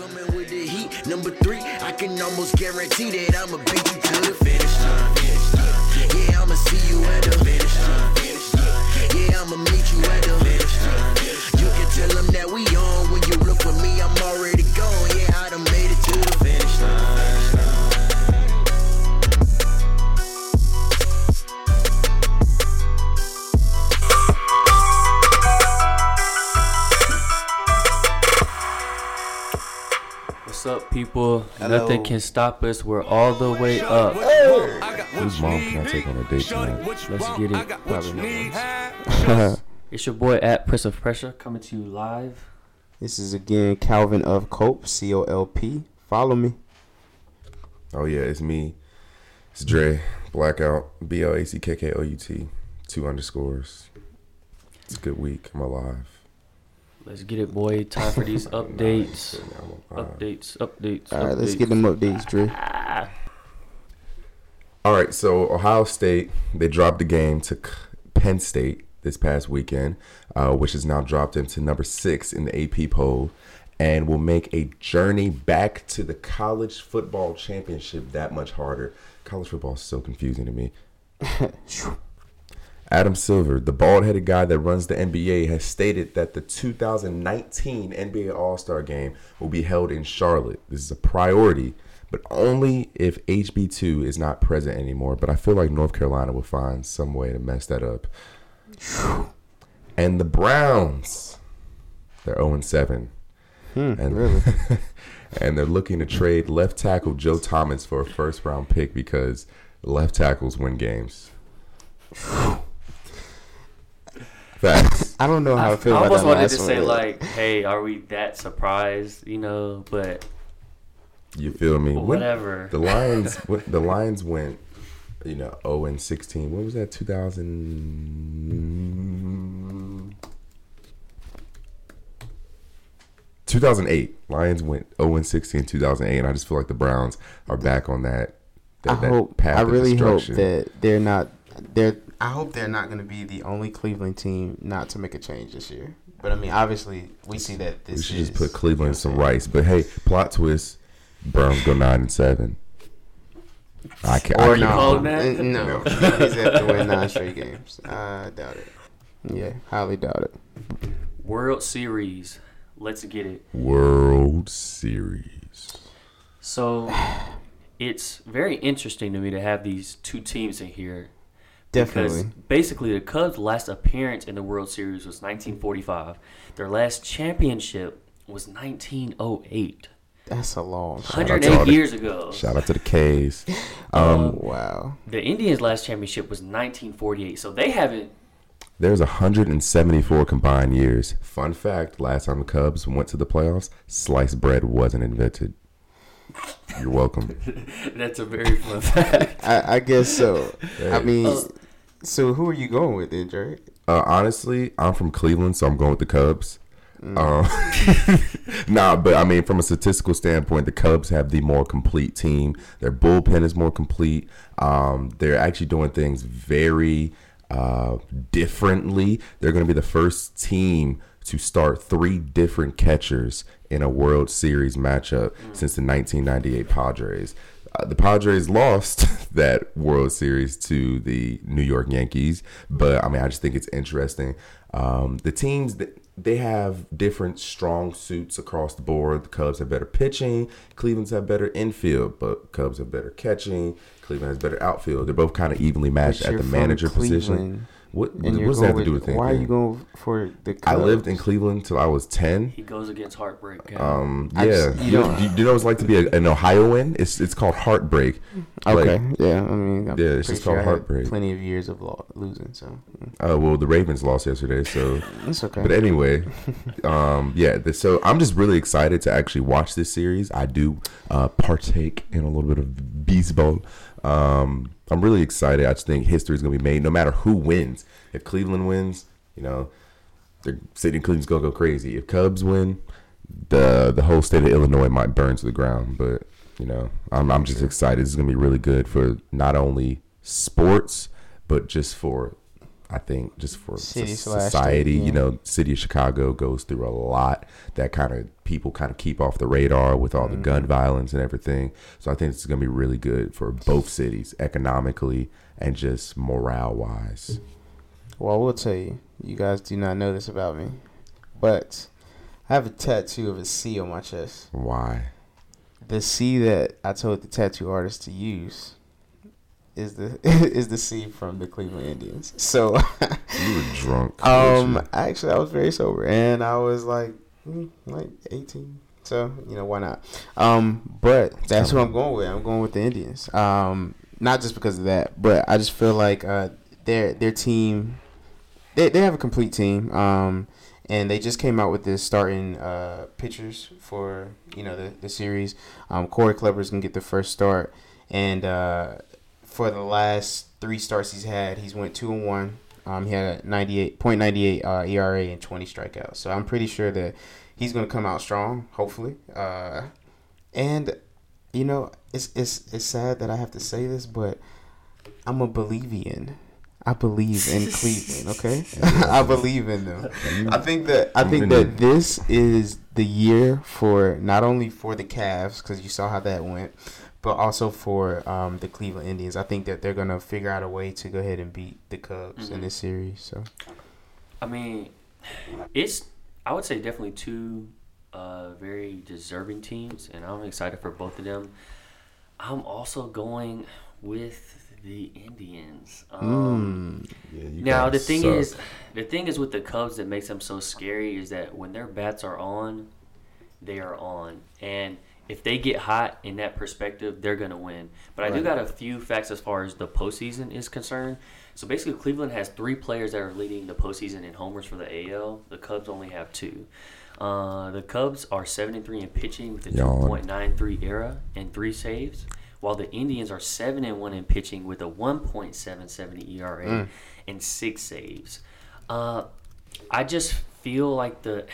coming with the heat. Number three, I can almost guarantee that I'ma beat you to the finish line. Yeah, I'ma see you at the finish line. Yeah, I'ma meet you at the finish line. You can tell them that we on when you look for me. I'm already gone. Yeah, I done made it to the finish line. People? Hello. Nothing can stop us. We're all the way up. Whose mom can I take on a date tonight? Let's get it. Probably. It's your boy at Press of Pressure coming to you live. This is again Calvin of Cope, C O L P. Follow me. Oh yeah, it's me. It's Dre. Blackout. B L A C K K O U T. Two underscores. It's a good week. I'm alive. Let's get it, boy. Time for these updates. Updates, updates. All right, let's get them updates, Dre. All right, so Ohio State they dropped the game to Penn State this past weekend, uh, which has now dropped into number six in the AP poll, and will make a journey back to the college football championship that much harder. College football is so confusing to me. Adam Silver, the bald-headed guy that runs the NBA, has stated that the 2019 NBA All-Star Game will be held in Charlotte. This is a priority, but only if HB2 is not present anymore. But I feel like North Carolina will find some way to mess that up. And the Browns, they're 0 7. Hmm, and, really? and they're looking to trade left tackle Joe Thomas for a first round pick because left tackles win games. Facts. I don't know how I, I, feel I about almost wanted to say one. like, "Hey, are we that surprised?" You know, but You feel me? When- whatever. The Lions, the Lions went, you know, 0 and 16. What was that? 2000. 2008. Lions went 0 and 16 in 2008, and I just feel like the Browns are back on that. I that, that hope. path I really hope that they're not. They're. I hope they're not going to be the only Cleveland team not to make a change this year. But I mean, obviously, we see that this. we should is, just put Cleveland some you know what rice. But hey, plot twist: Browns go nine and seven. I can't. saying? I Or can't- no, calling that? Uh, no, He's have to win nine straight games. I doubt it. Yeah, highly doubt it. World Series. Let's get it. World Series. So, it's very interesting to me to have these two teams in here Definitely. Because basically, the Cubs' last appearance in the World Series was 1945. Their last championship was 1908. That's a long shot. out to 108 the- years ago. Shout out to the K's. Oh, wow. The Indians' last championship was 1948. So they haven't. There's 174 combined years. Fun fact: Last time the Cubs went to the playoffs, sliced bread wasn't invented. You're welcome. That's a very fun fact. I, I guess so. I mean, Uh, so who are you going with then, Drake? Uh, honestly, I'm from Cleveland, so I'm going with the Cubs. Um, nah, but I mean, from a statistical standpoint, the Cubs have the more complete team. Their bullpen is more complete. Um, they're actually doing things very uh, differently. They're going to be the first team to start three different catchers in a World Series matchup since the 1998 Padres. Uh, the Padres lost that World Series to the New York Yankees, but I mean, I just think it's interesting. Um, the teams that they have different strong suits across the board. The Cubs have better pitching. Cleveland's have better infield, but Cubs have better catching. Cleveland has better outfield. They're both kind of evenly matched at the manager position. Cleveland, What, what does that have to do with- with anything? Why are you going for the I lived in Cleveland till I was 10. He goes against heartbreak. guy. Um, yeah, just- you you, don't- do, you, do you know what it's like to be a, an Ohioan? It's it's called heartbreak. Okay, Like, yeah, I mean, I'm Yeah, it's just sure called I heartbreak. Plenty of years of lo- losing, so mm, uh, well, the Ravens lost yesterday, so. it's okay. But anyway, um, yeah. The, so I'm just really excited to actually watch this series. I do uh, partake in a little bit of baseball. Um, I'm really excited. I just think history is gonna be made, no matter who wins. If Cleveland wins, you know, the city of Cleveland's gonna go crazy. If Cubs win, the the whole state of Illinois might burn to the ground. But you know, I'm I'm just excited. This is gonna be really good for not only sports, but just for I think just for City society, state, you know, city of Chicago goes through a lot that kind of people kind of keep off the radar with all the Mm-hmm. gun violence and everything. So I think it's going to be really good for both cities economically and just morale wise. Well, I will tell you, you guys do not know this about me, but I have a tattoo of a C on my chest. Why? The C that I told the tattoo artist to use is the is the C from the Cleveland Indians. So, You were drunk. um, actually, I was very sober, and I was like, mm, like eighteen. So you know why not? Um, but that's who I'm going with. I'm going with the Indians. Um, not just because of that, but I just feel like uh, their their team, they they have a complete team. Um, and they just came out with this starting uh pitchers for you know the the series. Um, Corey Kluber's gonna get the first start, and uh, for the last three starts he's had, he's went two and one. Um, he had a 98.98 uh, ERA and 20 strikeouts. So I'm pretty sure that he's going to come out strong, hopefully. Uh, and you know, it's it's it's sad that I have to say this, but I'm a Believian. I believe in Cleveland. Okay, I believe in them. I think that I think that this is the year for not only for the Cavs because you saw how that went, but also for um, the Cleveland Indians. I think that they're gonna figure out a way to go ahead and beat the Cubs in Mhm. this series. So I mean, it's I would say definitely two uh, very deserving teams, and I'm excited for both of them. I'm also going with the Indians. Um, mm, Yeah, you now the thing suck. is, the thing is with the Cubs that makes them so scary is that when their bats are on, they are on, and if they get hot in that perspective, they're gonna win. But I do got a few facts as far as the postseason is concerned. So basically, Cleveland has three players that are leading the postseason in homers for the AL. The Cubs only have two. Uh, the Cubs are seven and three in pitching with a two Yawn. point nine three era and three saves, while the Indians are seven and one in pitching with a one point seven seven ERA Mm. and six saves. Uh, I just feel like the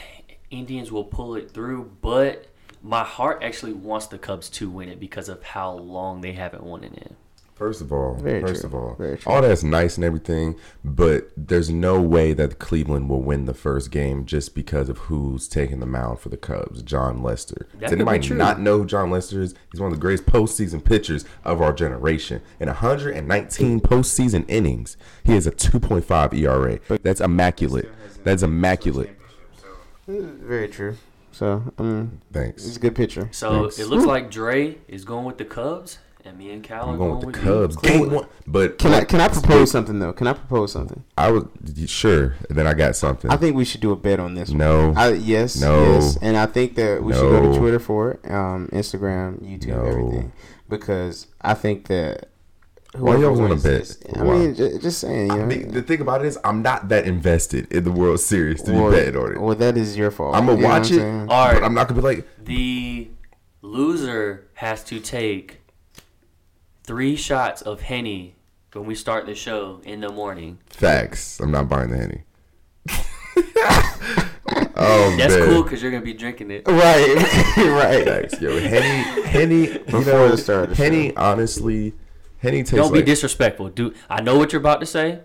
Indians will pull it through, but my heart actually wants the Cubs to win it because of how long they haven't won it in. First of all, Very first true. of all, all that's nice and everything, but there's no way that Cleveland will win the first game just because of who's taking the mound for the Cubs, Jon Lester. That Does anybody not know who Jon Lester is? He's one of the greatest postseason pitchers of our generation. In 119 postseason innings, he has a 2.5 ERA. That's immaculate. That's immaculate. very true. So um, thanks. it's a good picture. So Thanks. it looks like Dre is going with the Cubs, and me and Cal I'm are going with the you. Cubs. Game one, but Can I can I propose something though? Can I propose something? I was sure. Then I got something. I think we should do a bet on this. one. no. I, yes, No. yes, and I think that we should go to Twitter for it, um, Instagram, YouTube, No. everything, because I think that. Why y'all whoever wanna wins bet? I Why? mean, just, just saying, you know. The, the thing about it is, I'm not that invested in the World Series to well, be betting on it. well, that is your fault. I'm gonna You know what watch I'm it. All right. but I'm not gonna be like, The loser has to take three shots of Henny when we start the show in the morning. facts. I'm not buying the henny. oh That's man, cool because you're gonna be drinking it. Right, right. Facts, yo, henny, henny. You Before know, the start of the henny. Honestly, henny tastes Don't be like. disrespectful. Do I know what you're about to say?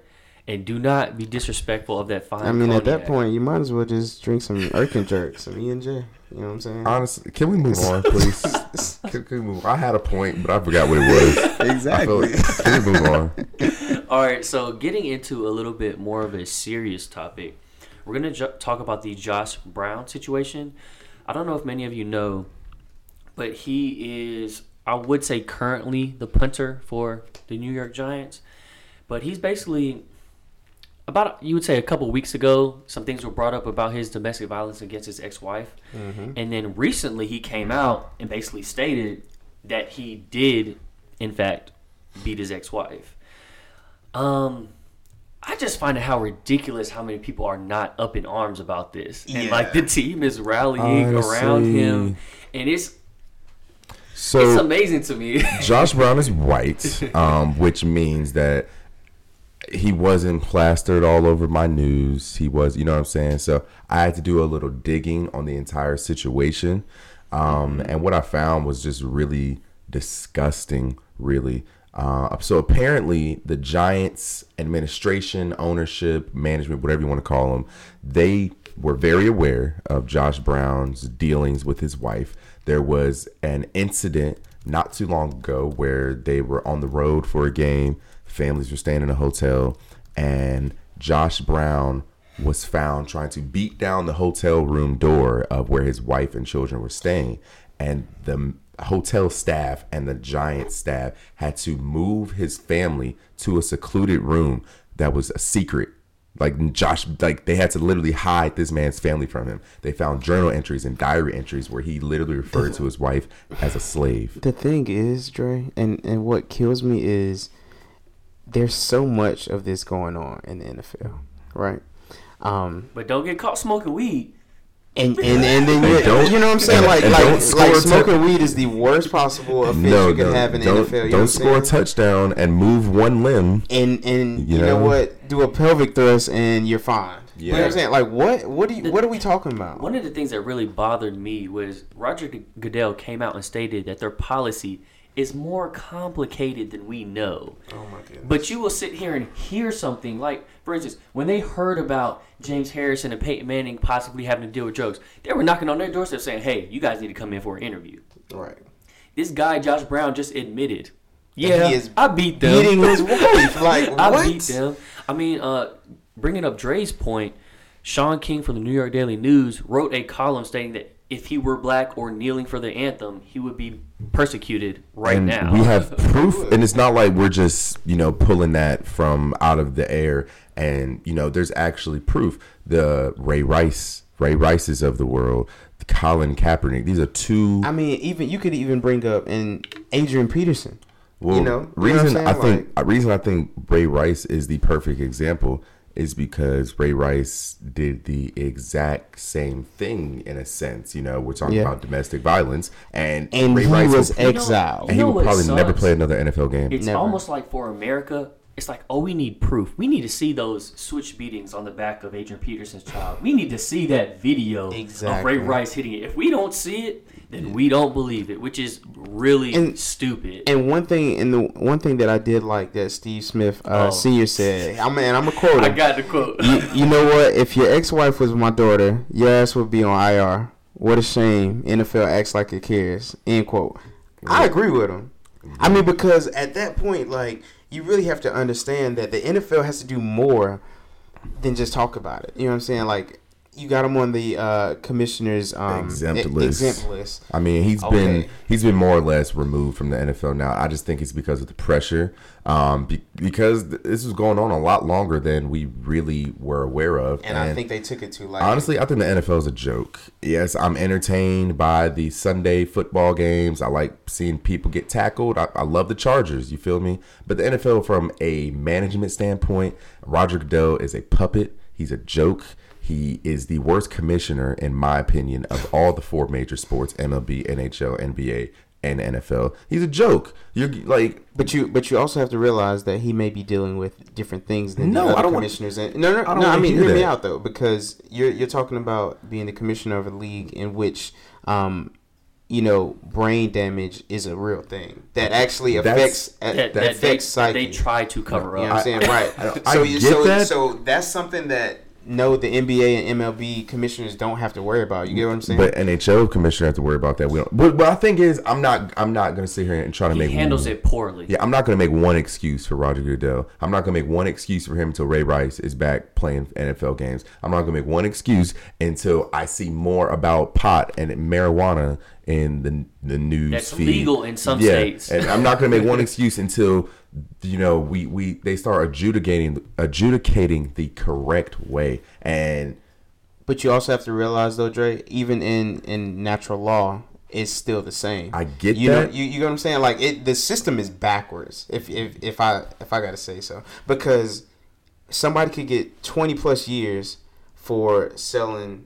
And do not be disrespectful of that fine. I mean, at that cognac. point, you might as well just drink some Erkin jerk, some E and J. You know what I'm saying? Honestly, can we move on, please? can, can we move? I had a point, but I forgot what it was. I feel like- can we move on? All right, so getting into a little bit more of a serious topic, we're going to jo- talk about the Josh Brown situation. I don't know if many of you know, but he is, I would say, currently the punter for the New York Giants. But he's basically, about, you would say, a couple weeks ago, some things were brought up about his domestic violence against his ex wife. And then recently he came out and basically stated that he did, in fact, beat his ex wife. Um, I just find it how ridiculous how many people are not up in arms about this, and like the team is rallying around him, and it's it's amazing to me. Josh Brown is white, um, which means that he wasn't plastered all over my news. He was, you know what I'm saying? So I had to do a little digging on the entire situation. Um, and what I found was just really disgusting, really. Uh, so apparently, the Giants administration, ownership, management, whatever you want to call them, they were very aware of Josh Brown's dealings with his wife. There was an incident not too long ago where they were on the road for a game. Families were staying in a hotel, and Josh Brown was found trying to beat down the hotel room door of where his wife and children were staying. And the hotel staff and the Giant staff had to move his family to a secluded room that was a secret. Like Josh, like they had to literally hide this man's family from him. They found journal entries and diary entries where he literally referred to his wife as a slave. The thing is, Dre, and and what kills me is there's so much of this going on in the NFL, right? Um, But don't get caught smoking weed. And and and then you, don't- you know what I'm saying? and- Like and like like score a tou- smoking weed is the worst possible offense No, you can no, have in the don't, NFL. You don't what score a I'm saying? touchdown and move one limb. And and you, You know? know? what? Do a pelvic thrust and you're fine. You know what I'm saying? Like what? What do you? What are we talking about? One of the things that really bothered me was Roger Goodell came out and stated that their policy is more complicated than we know. Oh my goodness. But you will sit here and hear something like, for instance, when they heard about James Harrison and Peyton Manning possibly having to deal with drugs, they were knocking on their doorstep saying, "Hey, you guys need to come in for an interview." Right. This guy Josh Brown just admitted, he "Yeah, is I beat them." Beating his wife. Like I what? beat them. I mean, uh, bringing up Dre's point, Shaun King from the New York Daily News wrote a column stating that if he were black or kneeling for the anthem, he would be persecuted right and now. we have proof and it's not like we're just you know pulling that from out of the air and you know there's actually proof the ray rice ray rices of the world colin kaepernick these are two I mean, even you could even bring up and Adrian Peterson. well, you know, you know I'm reason saying? i think Like- reason i think ray rice is the perfect example is because ray rice did the exact same thing in a sense you know we're talking Yeah. about domestic violence and And ray he rice was will- exiled. and he know will what probably never play another nfl game It's Never. almost like for America, it's like, oh, we need proof. We need to see those switch beatings on the back of Adrian Peterson's child. We need to see that video of Ray Rice hitting it. If we don't see it, then we don't believe it, which is really And- stupid. And one thing, and the one thing that I did like that Steve Smith uh, Oh. Senior said, I'm and I'm a quote. I got the quote. you, you know what? If your ex-wife was my daughter, your ass would be on IR. What a shame. NFL acts like it cares. End quote. I agree with him. I mean, because at that point, like, you really have to understand that the NFL has to do more than just talk about it. You know what I'm saying? Like, you got him on the uh, commissioner's um, Exempt list. exempt list. I mean, he's Okay. been he's been more or less removed from the NFL now. I just think it's because of the pressure, um, be, because th- this was going on a lot longer than we really were aware of. And, I think they took it too lightly. honestly, I think the NFL is a joke. Yes, I'm entertained by the Sunday football games. I like seeing people get tackled. I, I love the Chargers. You feel me? But the NFL, from a management standpoint, Roger Goodell is a puppet. He's a joke. He is the worst commissioner, in my opinion, of all the four major sports: MLB, NHL, NBA, and NFL. He's a joke. You're like, But you, but you also have to realize that he may be dealing with different things than No, the other I don't want- commissioners. and, no, no, I don't no. I mean, hear me out though, because you're you're talking about being the commissioner of a league in which, um, you know, brain damage is a real thing that actually affects that, that, that they, affects psyche. they try to cover you know up. what I'm saying? Right. I don't- so you, so that. so that's something that no, the NBA and MLB commissioners don't have to worry about. You get what I'm saying? but NHL commissioner have to worry about that. We don't. But, but I think is, I'm not. I'm not going to sit here and try to he make handles it poorly. Yeah, I'm not going to make one excuse for Roger Goodell. I'm not going to make one excuse for him until Ray Rice is back playing NFL games. I'm not going to make one excuse until I see more about pot and marijuana in the the news That's feed. legal in some yeah, states. and I'm not going to make one excuse until you know we we they start adjudicating adjudicating the correct way and. But you also have to realize, though, Dre, even in in natural law, it's still the same. I get you Know, you you know what I'm saying? Like it, the system is backwards. If if if I if I gotta say so, because somebody could get 20 plus years for selling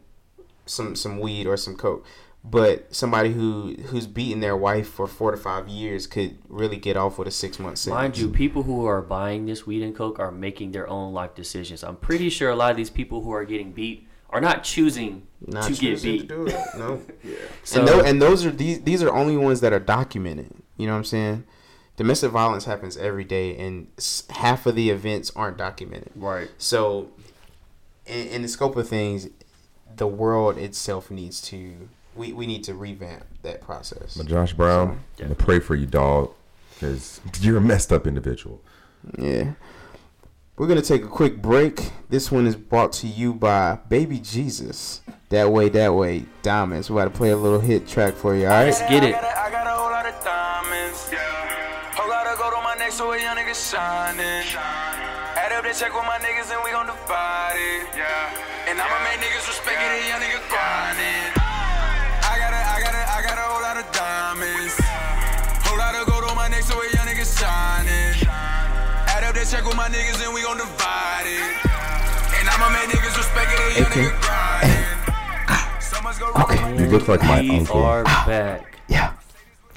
some some weed or some coke. But somebody who who's beaten their wife for four to five years could really get off with a six month sentence. Mind you, people who are buying this weed and coke are making their own life decisions. I'm pretty sure a lot of these people who are getting beat are not choosing not to get beat. to do it. No. So and, tho- and those are these these are only ones that are documented. You know what I'm saying? domestic violence happens every day, and half of the events aren't documented. Right. So, in, in the scope of things, the world itself needs to. We, we need to revamp that process. But Josh Brown, I'm gonna pray for you, dog, because you're a messed up individual. Yeah. We're gonna take a quick break. This one is brought to you by Baby Jesus. That way, that way, diamonds. We're about to play a little hit track for you. All right. Let's get it. I got a, I got a whole lot of diamonds. Yeah. Whole lot of gold on my neck, so a young nigga shining. Add up the check with my niggas and we gon' divide it. Yeah. And I'ma make niggas respect it, a young nigga grinding. Add up that check with my niggas and we gon' divide it. And I'ma make niggas respect it, young Okay. nigga grinding. Ah. So much go wrong. You look like my we uncle. are ah. back. Yeah.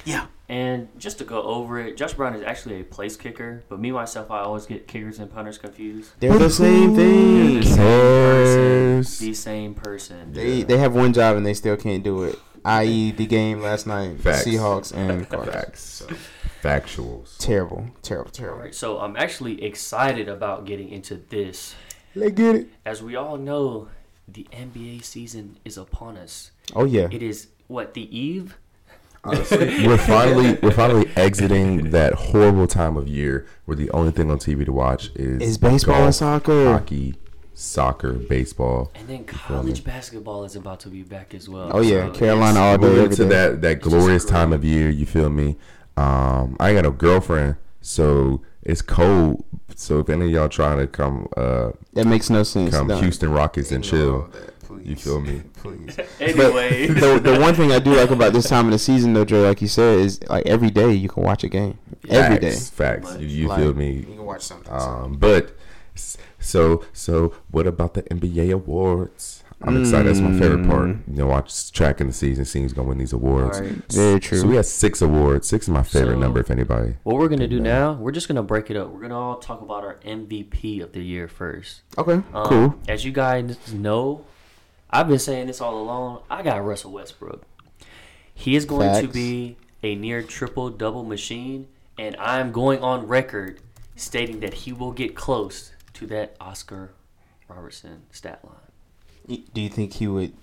Yeah. And just to go over it, Josh Brown is actually a place kicker, but me myself, I always get kickers and punters confused. They're the same They're thing. the same person. The same person. They they have one job and they still can't do it. I.e., the game last night, Facts. Seahawks and Cardinals. Facts. Factuals. Terrible, terrible, terrible. right, so I'm actually excited about getting into this. Let's get it. As we all know, the NBA season is upon us. Oh yeah. It is what the eve. we're finally we're finally exiting that horrible time of year where the only thing on TV to watch is Is baseball and soccer. hockey, soccer, baseball. And then college basketball is about to be back as well. Oh yeah, So Carolina all day Moving every to that that glorious time of year, you feel me? Um, I ain't got no girlfriend, so it's cold. So if any of y'all trying to come uh That makes no sense. come No. Houston Rockets and chill, that, you feel me? Please. Anyway, the the one thing I do like about this time of the season, though, Joe, like you said, is like every day you can watch a game. Every day. Facts, facts. You, you Like, feel me? You can watch something. Um, but so so what about the NBA awards? I'm excited. That's my favorite part. Mm. You know, watch tracking the season, seeing who's gonna win these awards. Right. Very true. So we have six awards. Six is my favorite So- number. If anybody, what we're gonna do now, we're just gonna break it up. We're gonna all talk about our MVP of the year first. okay, Um, cool. As you guys know, I've been saying this all along. I got Russell Westbrook. He is going to be a near triple double machine, and I'm going on record stating that he will get close to that Oscar Robertson stat line. Y- Do you think he would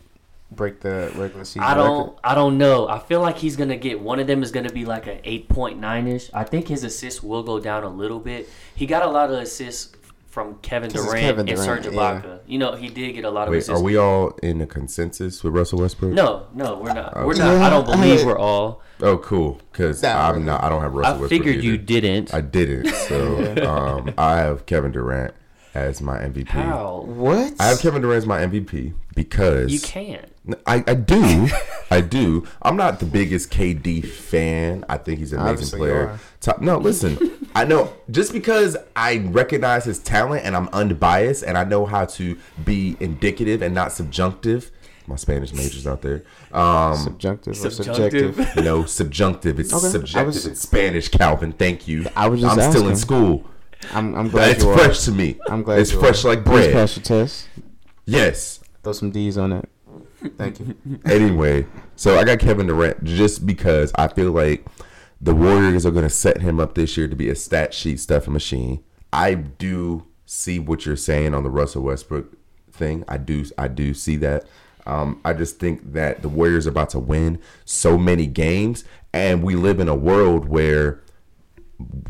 break the regular season I don't. record? I don't know. I feel like he's gonna get one of them is gonna be like an eight point nine ish. I think his assists will go down a little bit. He got a lot of assists from Kevin Durant Kevin and Durant, Serge yeah. Ibaka. You know, he did get a lot of wait, assists. are we all in a consensus with Russell Westbrook? No, no, we're not. We're not. I don't believe we're all. Oh, cool. Because I'm not. I don't have Russell I Westbrook. figured you didn't. I didn't. So um, I have Kevin Durant as my MVP. How? What? I have Kevin Durant as my MVP because You can't. I, I do. I do. I'm not the biggest KD fan. I think he's an amazing Obviously player. Top, no, listen. I know just because I recognize his talent and I'm unbiased and I know how to be indicative and not subjunctive. My Spanish majors out there. Um, subjunctive or Subjunctive. subjective? no, subjunctive. It's Okay. Subjective. was- it's Spanish, Calvin. Thank you. I was just I'm still in asking. school. I'm, I'm glad It's you are. fresh to me. I'm glad it's you fresh are. like Please bread. pass your test. Yes. Throw some D's on it. Thank you. anyway, so I got Kevin Durant just because I feel like the Warriors are going to set him up this year to be a stat sheet stuffing machine. I do see what you're saying on the Russell Westbrook thing. I do, I do see that. Um, I just think that the Warriors are about to win so many games, and we live in a world where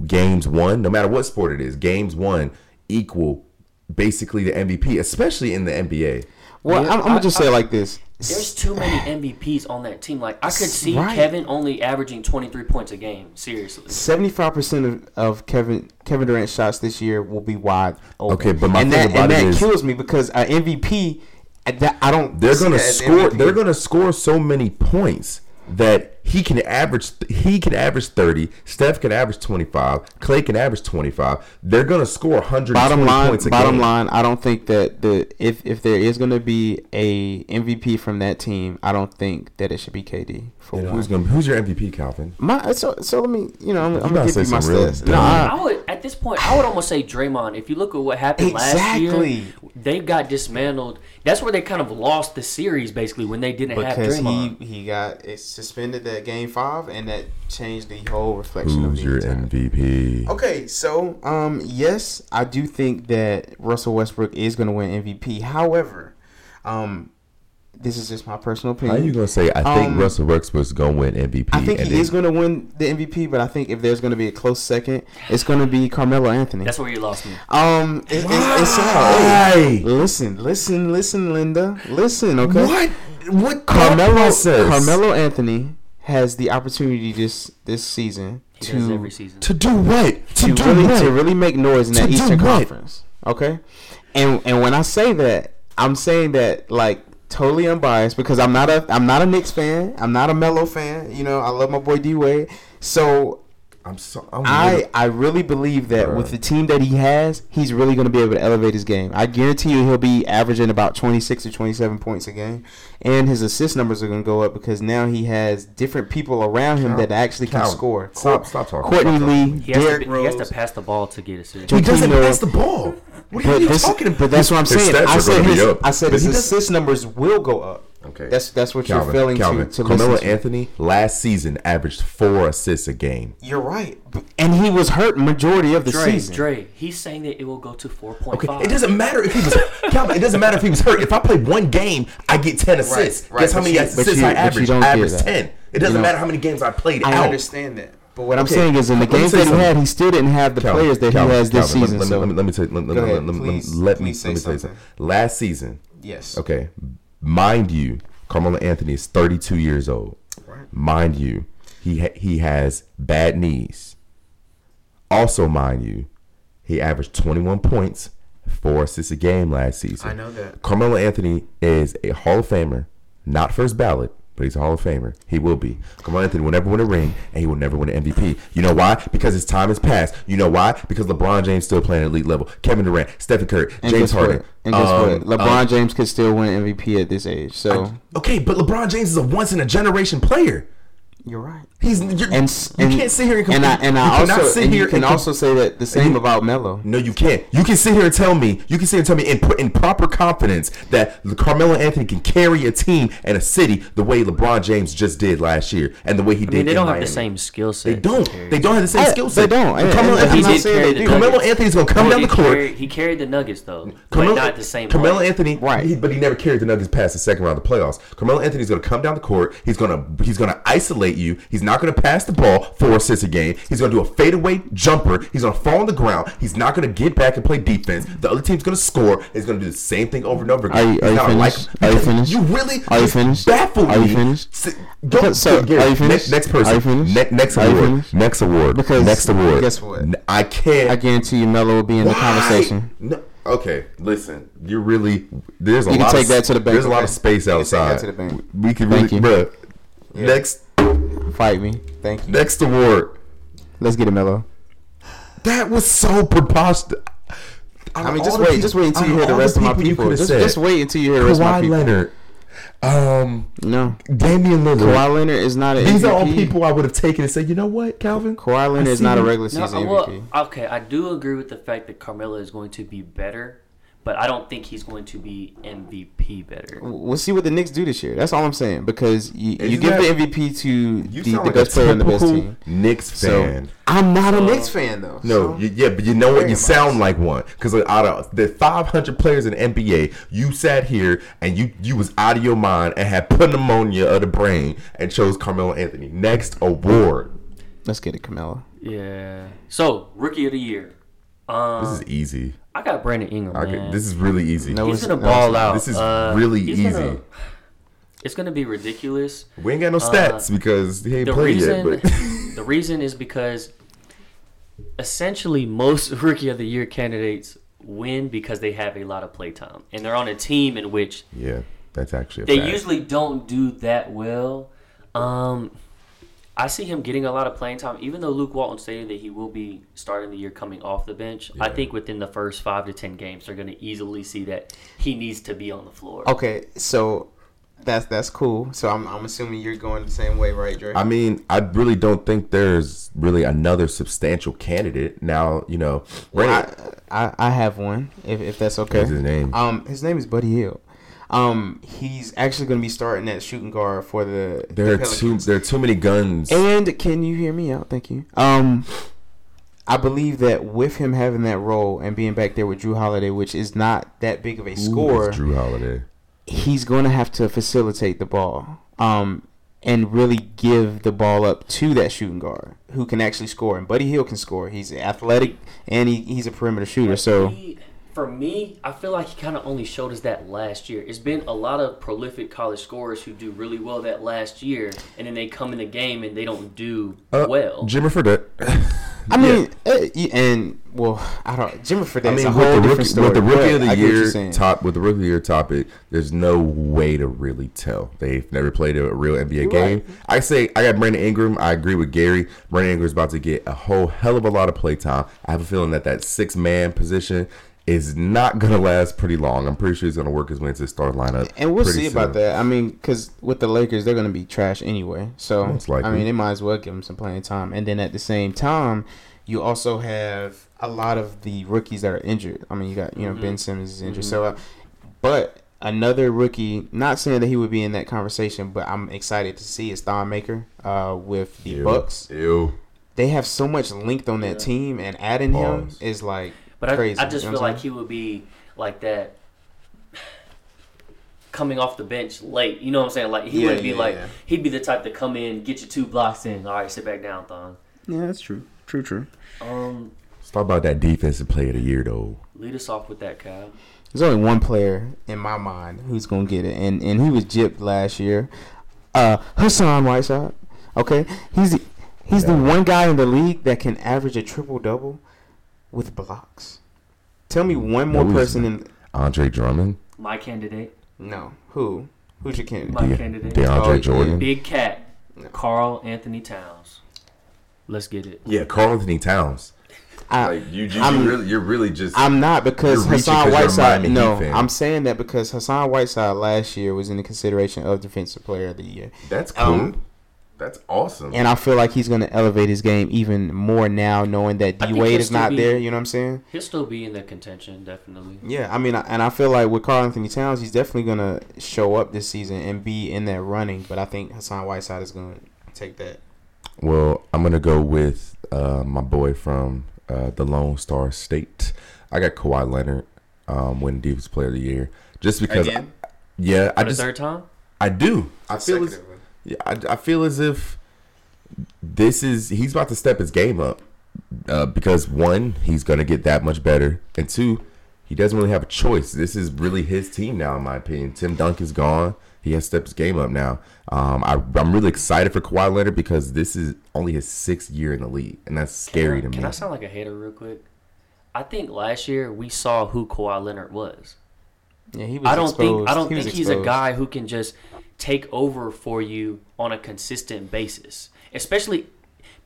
games won, no matter what sport it is, games won equal basically the MVP, especially in the NBA. Well, Yeah, I'm, I'm gonna I- just say it like this. There's too many MVPs on that team. Like I could see Right. Kevin only averaging 23 points a game. Seriously. Seventy-five percent of, of Kevin Kevin Durant shots this year will be wide open. Okay, but my and thing that, about and it that is- kills me because an MVP, that I don't. they're gonna score. MVP. They're gonna score so many points that he can average. He can average thirty. Steph can average twenty five. Clay can average twenty five. They're gonna score hundred. Bottom line, points a bottom game. line. I don't think that the if if there is gonna be a MVP from that team, I don't think that it should be KD. For And one. who's gonna? Who's your MVP, Calvin? My so so let me you know I'm, I'm gotta gonna say give you my some stats. No, I- I would at this point. I would almost say Draymond. If you look at what happened last Exactly. year, they got dismantled. That's where they kind of lost the series basically when they didn't have because Draymond. he he got suspended that that game five, and that changed the whole reflection of Who's the your entire- MVP? Okay, so um, yes, I do think that Russell Westbrook is going to win MVP. However, um, this is just my personal opinion. How opinion. you gonna say? I think Um, Russell Westbrook's gonna win MVP. I think and he then- is going to win the MVP, but I think if there's going to be a close second, it's going to be Carmelo Anthony. That's where you lost me. um, it, it, it's Why? hey, listen, listen, listen, Linda, listen, okay. What? What Carmelo, process? Carmelo Anthony has the opportunity this this season He to season. to do what? To, to do really what? to really make noise in To that Eastern what? Conference. Okay, and and when I say that, I'm saying that like totally unbiased because I'm not a I'm not a Knicks fan. I'm not a Melo fan. You know, I love my boy D Wade. So I'm so. I'm I really- I really believe that Bruh. with the team that he has, he's really going to be able to elevate his game. I guarantee you, he'll be averaging about 26 or 27 points a game, and his assist numbers are going to go up because now he has different people around him that actually can Calvin, score. stop- stop talking, Courtney stop Lee, talking. He has, Derrick to, be- he has to pass the ball to get assists. he doesn't Joakim pass the ball. What are But you this, talking about? but that's what I'm His saying. I said gonna be his, I said his assist numbers will go up. Okay. That's that's what Calvin, you're failing Calvin, to, to Carmelo listen to. Anthony last season averaged four assists a game. You're right, and he was hurt majority of the Dre, season. Dre, he's saying that it will go to 4.5. Okay, it doesn't matter if he was Calvin. It doesn't matter if he was hurt. If I play one game, I get ten assists. right, Guess how but many you- assists you- I average? I average ten. It doesn't You know- matter how many games I played I out. understand that, but what I'm saying is, in the let games say that he had, he still didn't have the Calvin, players that Calvin, he has this Calvin, season. Let, so let, me- let me say. Let, let, Go let, ahead, let, me- let me say let me say something. something. Last season, yes, okay, mind you, Carmelo Anthony is 32 years old. Right. Mind you, he ha- he has bad knees. Also, mind you, he averaged 21 points, four assists a game last season. I know that. Carmelo Anthony is a Hall of Famer, not first ballot, but he's a Hall of Famer. He will be. Carmelo Anthony will never win a ring, and he will never win an MVP. You know why? Because his time has passed. You know why? Because LeBron James still playing at elite level. Kevin Durant, Stephen Curry, And James Harden. And guess um, what? LeBron um, James could still win MVP at this age. So Okay, but LeBron James is a once in a generation player. You're right. He's you're, And s- you can't sit here and and I and I cannot also sit and here you can and com- also say that the same you- about Melo. No, you can't. You can sit here and tell me. You can sit here and tell me in pr- in proper confidence that Carmelo Anthony can carry a team and a city the way LeBron James just did last year, and the way he I did. mean, they in don't have the same skill set. They don't. They don't have the same I- skill they don't. And And- Carmelo and But he Anthony's did not- carry the Carmelo Anthony's gonna come No, down the court. Carried, he carried the Nuggets though, Carmelo, but not the same. Carmelo way. Anthony, Right. he- but he never carried the Nuggets past the second round of the playoffs. Carmelo Anthony's going to come down the court. He's going to he's going to isolate you. He's not going to pass the ball four assists a game. He's going to do a fadeaway jumper. He's going to fall on the ground. He's not going to get back and play defense. The other team's going to score. He's going to do the same thing over and over again. Are you- are you finished? like- Are you finished? You really Are you finished? Baffled Are you me. finished? Go, So, Garrett, are you finished? Next, next Are person. you finished? Ne- next Are you award. finished? Next award. Because next award. guess what? I can't. I guarantee you, Melo will be in the conversation. No, okay, listen. You're really there's a You can lot take of, that to the bank, There's a lot of space You can outside. to the bank. We can really, you. bruh. Yeah. Next, Fight me. Thank you. next award. Let's get it, Melo. That was so preposterous. I mean, just wait. Just wait until you hear the rest of my people. Just, just wait until you hear the rest of my Kawhi people. Leonard, um, No, Damian Lillard. Kawhi Leonard is not an These are all people I would have taken and said, you know what, Calvin? Kawhi Leonard is not a you. regular No, season well, MVP. okay, I do agree with the fact that Carmelo is going to be better, but I don't think he's going to be MVP better. We'll see what the Knicks do this year. That's all I'm saying. Because you, you give that- the MVP to the, the like best player on the best team. Knicks So fan. I'm not a Uh, Knicks fan though. No, so- you, yeah, but you know what? Very You biased. sound like one because out of the 500 players in the NBA, you sat here and you you was out of your mind and had pneumonia of the brain and chose Carmelo Anthony. Next award. let's get it, Carmelo. Yeah. So rookie of the year. Um, This is easy. I got Brandon Ingram. I man. could- this is really easy. No, he's it's- gonna ball not. out. This is Uh, really easy. gonna- it's gonna be ridiculous. We ain't got no stats because he ain't Uh, The played reason, yet. But the reason is because essentially most rookie of the year candidates win because they have a lot of playtime and they're on a team in which yeah, that's actually a they fact. usually don't do that well. Um, I see him getting a lot of playing time, even though Luke Walton stated that he will be starting the year coming off the bench. I think within the first five to ten games, they're going to easily see that he needs to be on the floor. Okay, so that's that's cool. So I'm I'm assuming you're going the same way, right, Dre? I mean, I really don't think there's really another substantial candidate now. You know, Well, I, I I have one. If if that's okay. What's his name? Um, his name is Buddy Hield. Um, he's actually going to be starting at shooting guard for the. There are the too there are too many guns. And can you hear me out? Thank you. Um, I believe that with him having that role and being back there with Jrue Holiday, which is not that big of a Ooh, scorer, Jrue Holiday. he's going to have to facilitate the ball. Um, and really give the ball up to that shooting guard who can actually score. And Buddy Hield can score. He's athletic and he, he's a perimeter shooter. So he- for me, I feel like he kind of only showed us that last year. It's been a lot of prolific college scorers who do really well that last year, and then they come in the game and they don't do Uh, well. Jimmer Fredette. I mean, uh, y- and well, I don't. Jimmer Fredette's I mean, a with the, different rookie, story. with the rookie of the I get what you're year top, with the rookie of the year topic, there's no way to really tell. They've never played a real NBA You're game. right. I say I got Brandon Ingram. I agree with Gary. Brandon Ingram's about to get a whole hell of a lot of play time. I have a feeling that that six man position is not gonna last pretty long. I'm pretty sure he's gonna work his way into the start lineup. And we'll pretty see about that. I mean, because with the Lakers, they're going to be trash anyway. So I mean, they might as well give them some playing time. And then at the same time, you also have a lot of the rookies that are injured. I mean, you got you know Ben Simmons is injured. So, uh, but another rookie, not saying that he would be in that conversation, but I'm excited to see is Thon Maker uh, with the Ew. Bucks. Ew. They have so much length on that Yeah. team, and adding him is like But I, crazy. I just you know feel like he would be like that coming off the bench late. You know what I'm saying? Like he Yeah, would be yeah, like yeah. he'd be the type to come in, get you two blocks in. All right, sit back down, Thon. Yeah, that's true. True, true. Um, Let's talk about that defensive player of the year though. lead us off with that, Cal. There's only one player in my mind who's gonna get it, and and he was gypped last year. Uh, Hassan Whiteside. Okay, he's the, he's the one guy in the league that can average a triple double with blocks. Tell me one more person in. Andre Drummond, My candidate, No, who? Who's your candidate? my De- candidate, DeAndre Oh. Jordan. Big Cat, No. Karl-Anthony Towns. Let's get it. Yeah, Karl-Anthony Towns. I, Like you, you, I'm- you really, you're really just. I'm not because You're reaching Hassan 'cause you're a Whiteside. No, fan. I'm saying that because Hassan Whiteside last year was in the consideration of Defensive Player of the Year. that's cool. um, that's awesome. And I feel like he's going to elevate his game even more now, knowing that D Wade is not be- there. You know what I'm saying? He'll still be in the contention, definitely. Yeah, I mean, and I feel like with Karl-Anthony Towns, he's definitely going to show up this season and be in that running. But I think Hassan Whiteside is going to take that. well, I'm gonna go with uh, my boy from uh, the Lone Star State. I got Kawhi Leonard um, winning Defensive Player of the Year just because. Again? yeah, I For the just third time, I do. I feel as, Consecutively. yeah, I, I feel as if this is he's about to step his game up uh, because one, he's gonna get that much better, and two, he doesn't really have a choice. This is really his team now, in my opinion. Tim Duncan's gone. He has stepped his game up now. Um, I, I'm really excited for Kawhi Leonard because this is only his sixth year in the league, and that's scary can I, to me. Can. I sound like a hater real quick? I think last year we saw who Kawhi Leonard was. Yeah, he was I don't think. I don't He was think he's a guy who can just take over for you on a consistent basis. Especially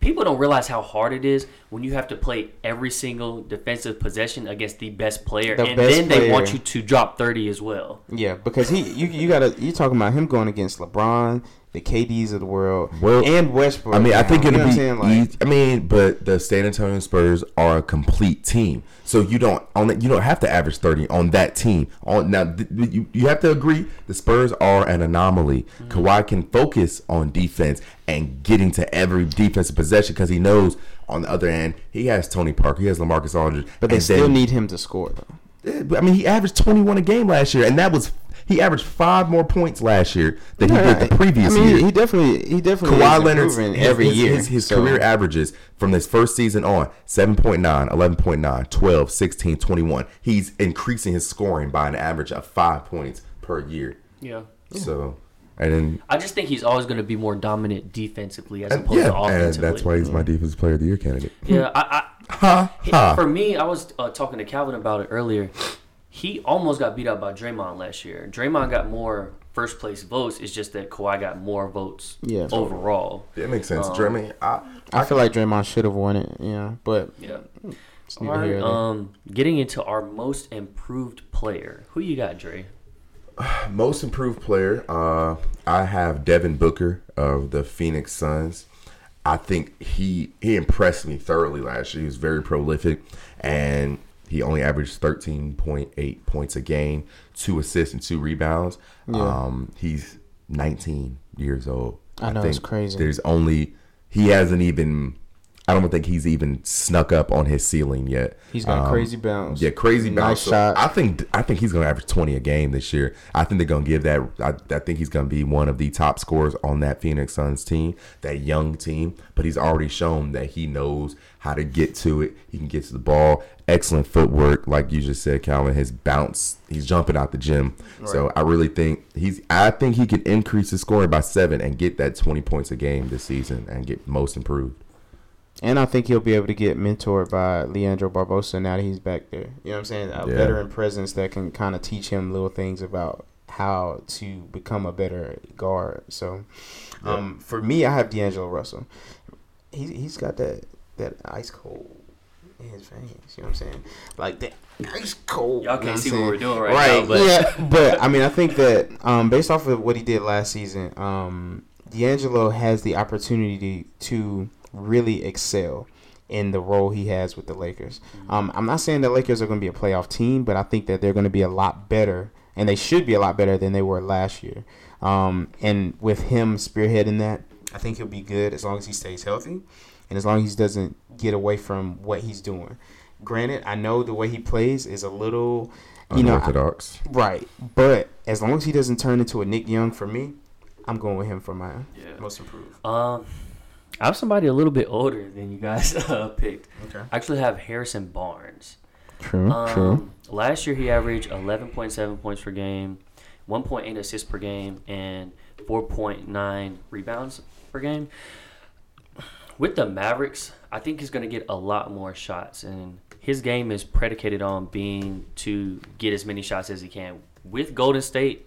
people don't realize how hard it is when you have to play every single defensive possession against the best player The and best then they want you to drop 30 as well. Yeah, because he you you gotta you talking about him going against LeBron, the KDs of the world, Well, and Westbrook. I mean, I think it'll be. Like, I mean, but the San Antonio Spurs are a complete team, so you don't on that- you don't have to average thirty on that team. On now, th- you you have to agree the Spurs are an anomaly. Mm-hmm. Kawhi can focus on defense and getting to every defensive possession because he knows on the other end he has Tony Parker, he has Lamarcus Aldridge, but they still then- need him to score though. Eh, I mean, he averaged twenty one a game last year, and that was he averaged five more points last year than he did the previous I mean, year. he definitely he definitely Kawhi is Leonard's every his, year. His, his so- career averages from this first season on 7.9, 11.9, 12, 16, 21. He's increasing his scoring by an average of five points per year. Yeah. So, and then, I just think he's always going to be more dominant defensively as and, opposed to yeah, and that's why he's my defensive player of the year candidate. Yeah, I, Ha ha. for me, I was uh, talking to Calvin about it earlier. He almost got beat out by Draymond last year. Draymond got more first place votes. It's just that Kawhi got more votes Yeah. overall. That makes sense. Um, Jeremy, I, I feel like Draymond should have won it. Yeah, but Yeah. it's All neither right. here nor there. Um, getting into our most improved player. Who you got, Dre? Most improved player, uh, I have Devin Booker of the Phoenix Suns. I think he he impressed me thoroughly last year. He was very prolific, and he only averaged thirteen point eight points a game, two assists and two rebounds. Yeah. Um, he's nineteen years old. I know, it's crazy. There's only he hasn't even. I don't think he's even snuck up on his ceiling yet. He's got Um, crazy bounce. Yeah, crazy Nice bounce. So shot. I think I think he's going to average twenty a game this year. I think they're going to give that. I, I think he's going to be one of the top scorers on that Phoenix Suns team, that young team. But he's already shown that he knows how to get to it. He can get to the ball. Excellent footwork, like you just said, Calvin. His bounce. He's jumping out the gym. So I really think he's. I think he can increase his scoring by seven and get that twenty points a game this season and get most improved. And I think he'll be able to get mentored by Leandro Barbosa now that he's back there. You know what I'm saying? A Yeah. veteran presence that can kind of teach him little things about how to become a better guard. So, um, for me, I have D'Angelo Russell. He's he's got that that ice cold in his veins. You know what I'm saying? Like that ice cold. Y'all can't I'm see what saying? we're doing right, right now, but yeah, but I mean, I think that um, based off of what he did last season, um, D'Angelo has the opportunity to really excel in the role he has with the Lakers. Um, I'm not saying the Lakers are going to be a playoff team, but I think that they're going to be a lot better, and they should be a lot better than they were last year. Um, and with him spearheading that, I think he'll be good as long as he stays healthy, and as long as he doesn't get away from what he's doing. Granted, I know the way he plays is a little, you know, I- Right. But as long as he doesn't turn into a Nick Young for me, I'm going with him for my Yeah. most improved. um, I have somebody a little bit older than you guys uh, picked. Okay. I actually have Harrison Barnes. True. Um, Last year, he averaged 11.7 points per game, 1.8 assists per game, and 4.9 rebounds per game. With the Mavericks, I think he's going to get a lot more shots, and his game is predicated on being to get as many shots as he can. With Golden State,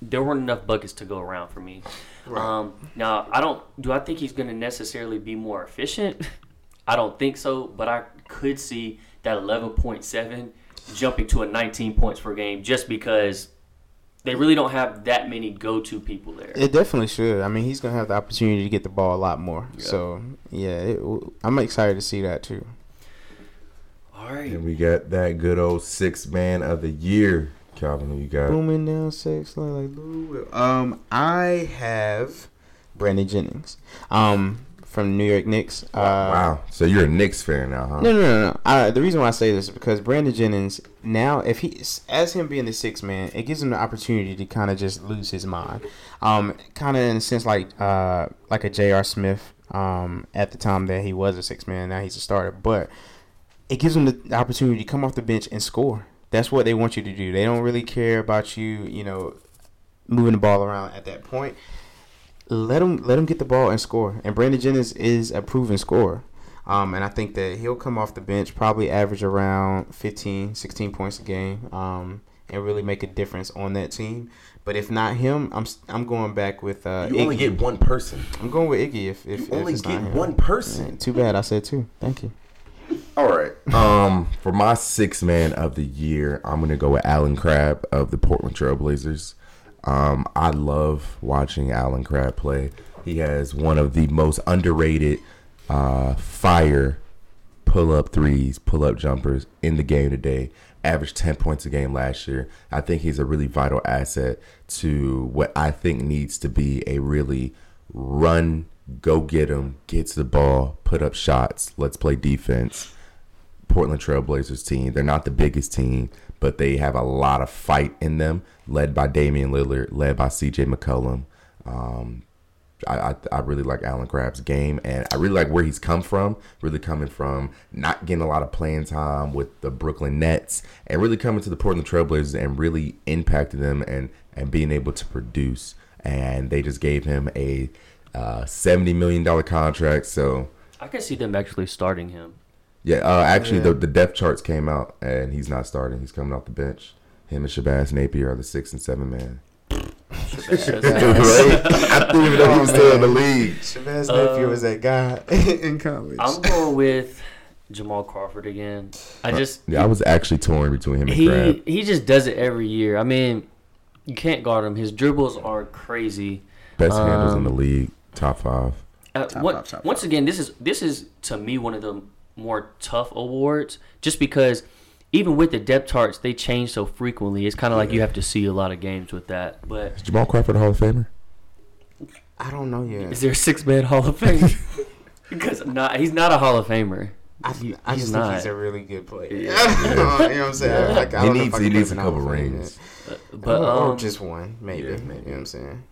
there weren't enough buckets to go around for me. Um, now, I don't. Do I think he's going to necessarily be more efficient? I don't think so, but I could see that 11.7 jumping to a 19 points per game just because they really don't have that many go-to people there. It definitely should. I mean, he's going to have the opportunity to get the ball a lot more. So, yeah, it, I'm excited to see that too. All right. And we got that good old six man of the year. Calvin, who you got? Booming down six like Lou Will. Um, I have Brandon Jennings. Um, from New York Knicks. Uh, wow. So you're a Knicks fan now, huh? No, no, no, no. The reason why I say this is because Brandon Jennings now, if he, as him being the sixth man, it gives him the opportunity to kind of just lose his mind. Um, kind of in a sense like uh like a J.R. Smith. Um, at the time that he was a six man, now he's a starter, but it gives him the opportunity to come off the bench and score. That's what they want you to do. They don't really care about you, you know, moving the ball around at that point. Let them let them get the ball and score. And Brandon Jennings is a proven scorer. Um, and I think that he'll come off the bench, probably average around 15, 16 points a game, um, and really make a difference on that team. But if not him, I'm I'm going back with uh, You only get one person. I'm going with Iggy. If if, You if only get one person. Yeah, too bad. I said two. Thank you. All right. Um, for my six man of the year, I'm gonna go with Allen Crabbe of the Portland Trailblazers. Um, I love watching Allen Crabbe play. He has one of the most underrated uh, fire pull up threes, pull up jumpers in the game today. Averaged 10 points a game last year. I think he's a really vital asset to what I think needs to be a really run, go get him, get to the ball, put up shots, let's play defense. Portland Trailblazers team. They're not the biggest team, but they have a lot of fight in them, led by Damian Lillard, led by CJ McCollum. Um, I, I, I really like Allen Crabbe's game, and I really like where he's come from. Really coming from not getting a lot of playing time with the Brooklyn Nets, and really coming to the Portland Trailblazers and really impacting them and and being able to produce. And they just gave him a uh, seventy million dollar contract. So I can see them actually starting him. yeah, uh, actually Yeah. the the depth charts came out, and he's not starting. He's coming off the bench. Him and Shabazz Napier are the six and seven man. right? I didn't even know he was still in the league. Shabazz Uh, Napier was that guy in college. I'm going with Jamal Crawford again. I just Yeah, I was actually torn between him and he Crabbe. he just does it every year. I mean, you can't guard him. His dribbles are crazy. Best handles in um, the league, top five. Uh, Top what- five, top once again, this is this is to me one of the more tough awards, just because even with the depth charts, they change so frequently. It's kind of like you have to see a lot of games with that. But Is Jamal Crawford a Hall of Famer? I don't know yet. is there a six man Hall of Fame? because not, he's not a Hall of Famer. I, I he's just not. think he's a really good player. Yeah. you know what I'm saying? Like, I he don't know if needs he needs a couple of rings. yet. But or, or um, just one, maybe. Yeah, maybe. You know what I'm saying?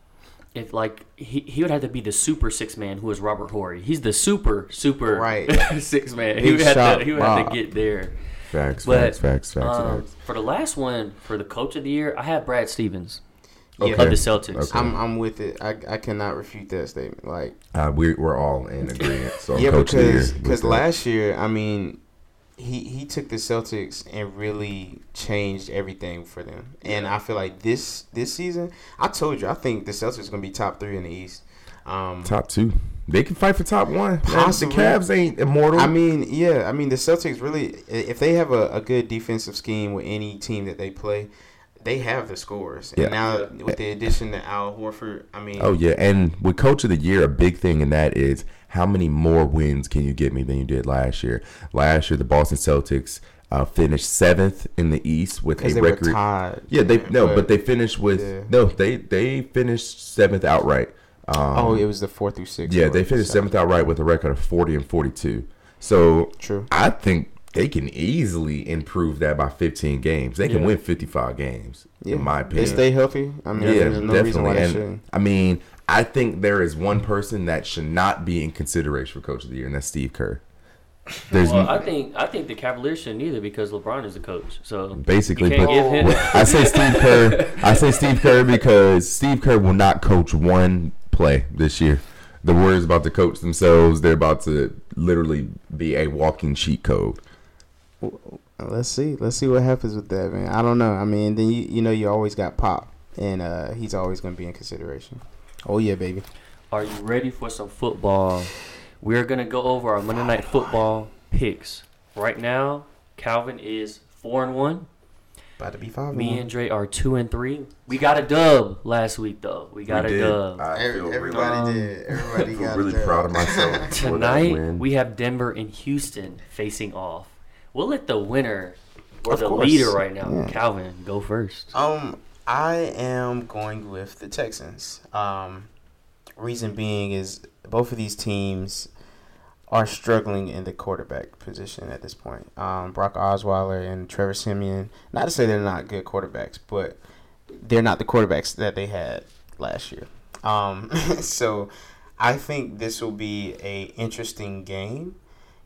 If like he, he would have to be the super six man who is Robert Horry. He's the super super Right. six man. He Big would have to he would have to get there. Facts, But facts, facts, facts, um, facts. for the last one for the coach of the year, I had Brad Stevens Yeah. of the Celtics. Okay. I'm I'm with it. I, I cannot refute that statement. Like Uh, we we're all in agreement. So yeah, coach of the year because because last year, I mean, he he took the Celtics and really changed everything for them. And I feel like this this season, I told you, I think the Celtics are gonna be top three in the East. Um, top two, they can fight for top one. Possibly. The Cavs ain't immortal. I mean, yeah, I mean the Celtics really, if they have a, a good defensive scheme with any team that they play, they have the scores. Yeah. Now with the addition to Al Horford, I mean, oh yeah, and with coach of the year, a big thing in that is how many more wins can you get me than you did last year? Last year, the Boston Celtics uh, finished seventh in the East with a they record. tied. Yeah, they no, but, they finished with Yeah. no, they they finished seventh outright. Um, Oh, it was the four through six. Yeah, they finished seventh outright with a record of forty and forty-two. So True. I think they can easily improve that by fifteen games. They can Yeah. win fifty-five games, Yeah, in my they opinion. stay healthy. I mean, yeah, there's no reason why definitely. they And. I mean, I think there is one person that should not be in consideration for coach of the year, and that's Steve Kerr. There's Well, I think I think the Cavaliers shouldn't either because LeBron is the coach. So basically, but. I say Steve Kerr. I say Steve Kerr because Steve Kerr will not coach one play this year. The Warriors about to coach themselves. They're about to literally be a walking cheat code. Let's see. Let's see what happens with that, man. I don't know. I mean, then you you know you always got Pop, and uh, he's always going to be in consideration. Oh yeah, baby. Are you ready for some football? We're gonna go over our Monday Night Football picks. Right now, Calvin is four and one. About to be five. Me and Dre are two and three. We got a dub last week though. We got We a did. dub. I feel everybody Um, did. Everybody I feel got really it. proud of myself. Tonight we have Denver and Houston facing off. We'll let the winner or Of the course. leader right now, Yeah. Calvin, go first. Um, I am going with the Texans. Um, reason being is both of these teams are struggling in the quarterback position at this point. Um, Brock Osweiler and Trevor Siemian. Not to say they're not good quarterbacks, but they're not the quarterbacks that they had last year. Um, so I think this will be a interesting game.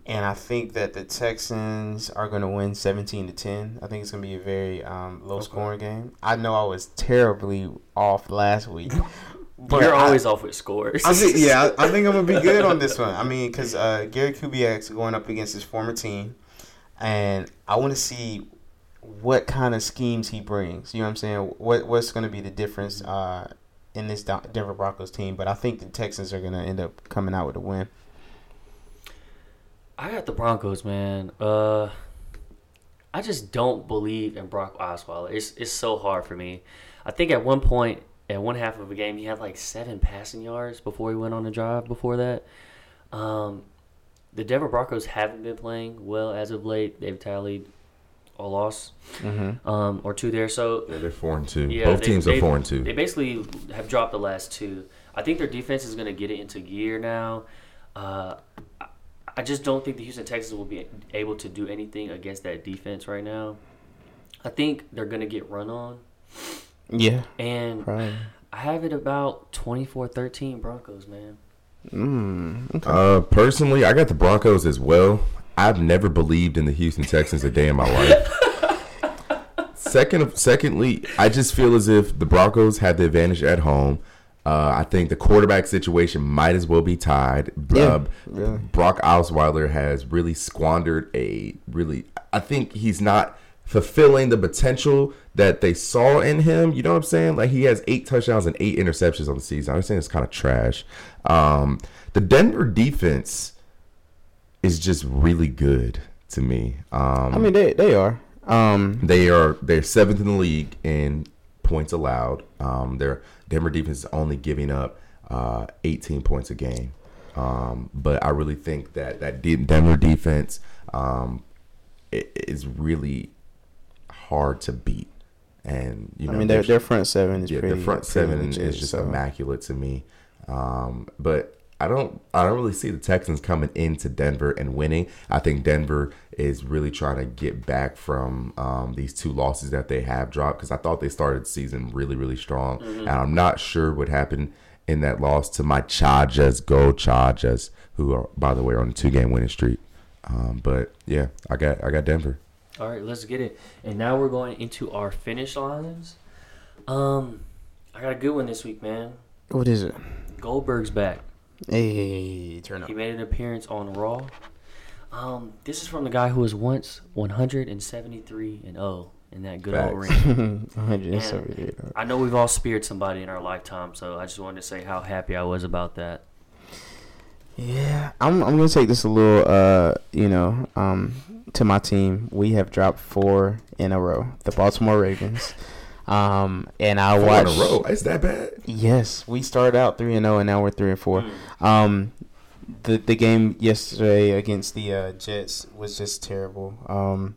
And I think that the Texans are going to win 17 to 10. I think it's going to be a very um, low scoring game. I know I was terribly off last week. But You're I- always off with scores. I think, yeah, I, I think I'm gonna be good on this one. I mean, because uh, Gary Kubiak's going up against his former team, and I want to see what kind of schemes he brings. You know what I'm saying? What what's going to be the difference uh, in this Denver Broncos team? But I think the Texans are going to end up coming out with a win. I got the Broncos, man. Uh, I just don't believe in Brock Osweiler. It's it's so hard for me. I think at one point, at one half of a game, he had like seven passing yards before he went on a drive. Before that, um, the Denver Broncos haven't been playing well as of late. They've tallied a loss Mm-hmm. um, or two there. So Yeah, they're four and two. yeah, Both they- teams they- are four and two. They basically have dropped the last two. I think their defense is going to get it into gear now. Uh, I- I just don't think the Houston Texans will be able to do anything against that defense right now. I think they're going to get run on. Yeah, And probably. I have it about 24 13 Broncos, man. Mm, okay. Uh, personally, I got the Broncos as well. I've never believed in the Houston Texans a day in my life. Second, secondly, I just feel as if the Broncos have the advantage at home. Uh, I think the quarterback situation might as well be tied. Yeah, Uh, really. Brock Osweiler has really squandered a really. I think he's not fulfilling the potential that they saw in him. You know what I'm saying? Like he has eight touchdowns and eight interceptions on the season. I understand it's kind of trash. Um, the Denver defense is just really good to me. Um, I mean, they they are. Um, they are they're seventh in the league in points allowed. Um, their Denver defense is only giving up uh, 18 points a game. Um, but I really think that that Denver defense um, is really hard to beat. And you know, I mean, their their front seven is yeah, pretty. the front seven legit, is just so- immaculate to me. Um, but I don't, I don't really see the Texans coming into Denver and winning. I think Denver is really trying to get back from um, these two losses that they have dropped because I thought they started the season really, really strong, and I'm not sure what happened in that loss to my Chargers. Go Chargers, who are by the way are on a two game winning streak. Um, but yeah, I got, I got Denver. All right, let's get it. And now we're going into our finish lines. Um, I got a good one this week, man. What is it? Goldberg's back. Hey, turn up. He made an appearance on Raw. Um, this is from the guy who was once 173 and 0 in that good old Facts. ring. 173. I know we've all speared somebody in our lifetime, so I just wanted to say how happy I was about that. Yeah, I'm. I'm gonna take this a little. Uh, you know, um, to my team. We have dropped four in a row. The Baltimore Ravens. Um, and I Four watched. in a row. Is that bad? Yes, we started out three and zero, and now we're three and four. Um, the the game yesterday against the uh, Jets was just terrible. Um,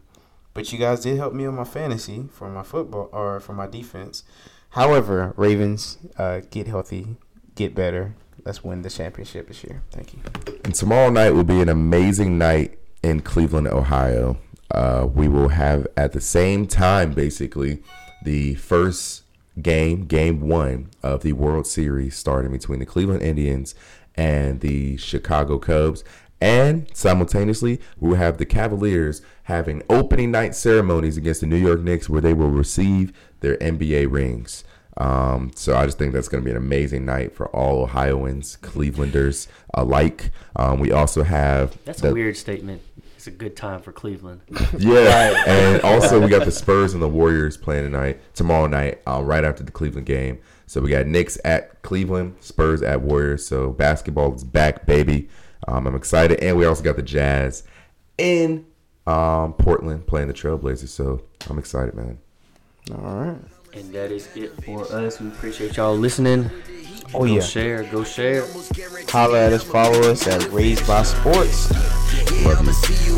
but you guys did help me on my fantasy for my football or for my defense. However, Ravens, uh, get healthy, get better. Let's win the championship this year. Thank you. And tomorrow night will be an amazing night in Cleveland, Ohio. Uh, we will have at the same time, basically, the first game, game one of the World Series starting between the Cleveland Indians and the Chicago Cubs. And simultaneously, we will have the Cavaliers having opening night ceremonies against the New York Knicks where they will receive their NBA rings. Um, so I just think that's going to be an amazing night for all Ohioans, Clevelanders alike. Um, we also have That's the- a weird statement. It's a good time for Cleveland. yeah, and also we got the Spurs and the Warriors playing tonight, tomorrow night, uh, right after the Cleveland game. So we got Knicks at Cleveland, Spurs at Warriors. So basketball is back, baby. Um, I'm excited, and we also got the Jazz in um, Portland playing the Trailblazers. So I'm excited, man. All right. And that is it for us. We appreciate y'all listening. Oh go yeah. share, go share. Holla at us. Follow us at Raised by Sports. Yeah, I'ma you